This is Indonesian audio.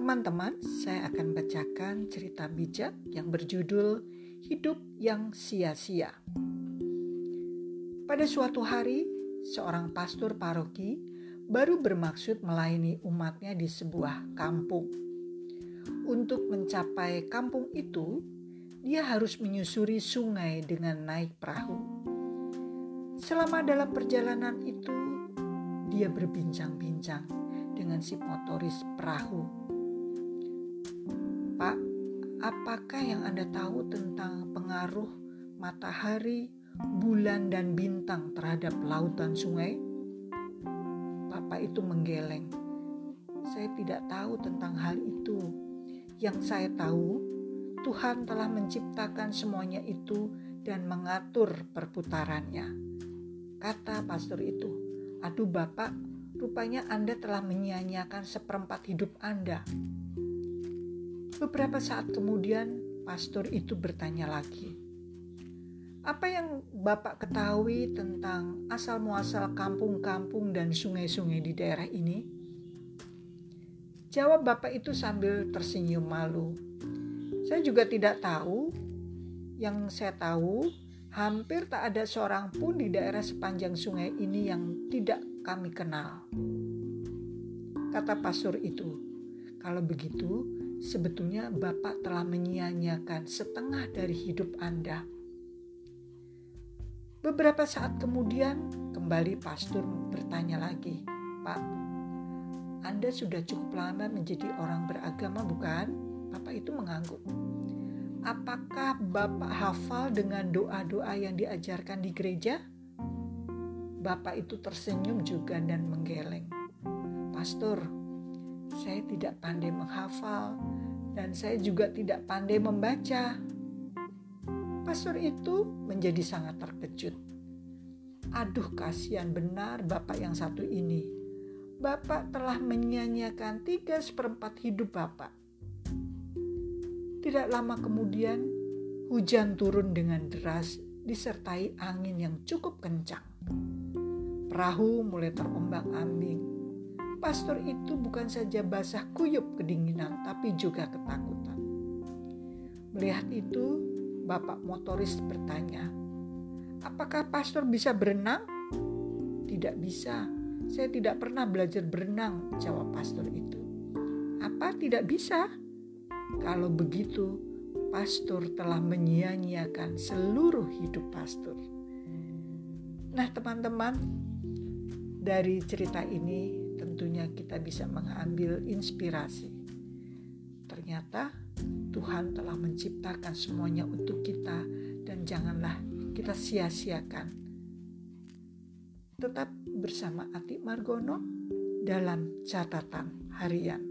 Teman-teman, saya akan bacakan cerita bijak yang berjudul Hidup yang Sia-sia. Pada suatu hari, seorang pastor paroki baru bermaksud melayani umatnya di sebuah kampung. Untuk mencapai kampung itu, dia harus menyusuri sungai dengan naik perahu. Selama dalam perjalanan itu, dia berbincang-bincang dengan si motoris perahu apakah yang Anda tahu tentang pengaruh matahari, bulan, dan bintang terhadap lautan sungai? Bapak itu menggeleng. Saya tidak tahu tentang hal itu. Yang saya tahu, Tuhan telah menciptakan semuanya itu dan mengatur perputarannya. Kata pastor itu, "Aduh, Bapak, rupanya Anda telah menyia-nyiakan seperempat hidup Anda." Beberapa saat kemudian, pastor itu bertanya lagi, "Apa yang Bapak ketahui tentang asal-muasal kampung-kampung dan sungai-sungai di daerah ini?" Jawab Bapak itu sambil tersenyum malu. "Saya juga tidak tahu. Yang saya tahu, hampir tak ada seorang pun di daerah sepanjang sungai ini yang tidak kami kenal." Kata pastor itu, "Kalau begitu, sebetulnya Bapak telah menyia-nyiakan setengah dari hidup Anda. Beberapa saat kemudian, kembali pastor bertanya lagi, Pak, Anda sudah cukup lama menjadi orang beragama bukan? Bapak itu mengangguk. Apakah Bapak hafal dengan doa-doa yang diajarkan di gereja? Bapak itu tersenyum juga dan menggeleng. Pastor, saya tidak pandai menghafal dan saya juga tidak pandai membaca. Pastor itu menjadi sangat terkejut. Aduh kasihan benar Bapak yang satu ini. Bapak telah menyanyiakan tiga seperempat hidup Bapak. Tidak lama kemudian, hujan turun dengan deras disertai angin yang cukup kencang. Perahu mulai terombang-ambing pastor itu bukan saja basah kuyup kedinginan, tapi juga ketakutan. Melihat itu, bapak motoris bertanya, "Apakah pastor bisa berenang?" "Tidak bisa. Saya tidak pernah belajar berenang," jawab pastor itu. "Apa tidak bisa?" Kalau begitu, pastor telah menyia-nyiakan seluruh hidup pastor. Nah, teman-teman, dari cerita ini tentunya kita bisa mengambil inspirasi. Ternyata Tuhan telah menciptakan semuanya untuk kita dan janganlah kita sia-siakan. Tetap bersama Ati Margono dalam catatan harian.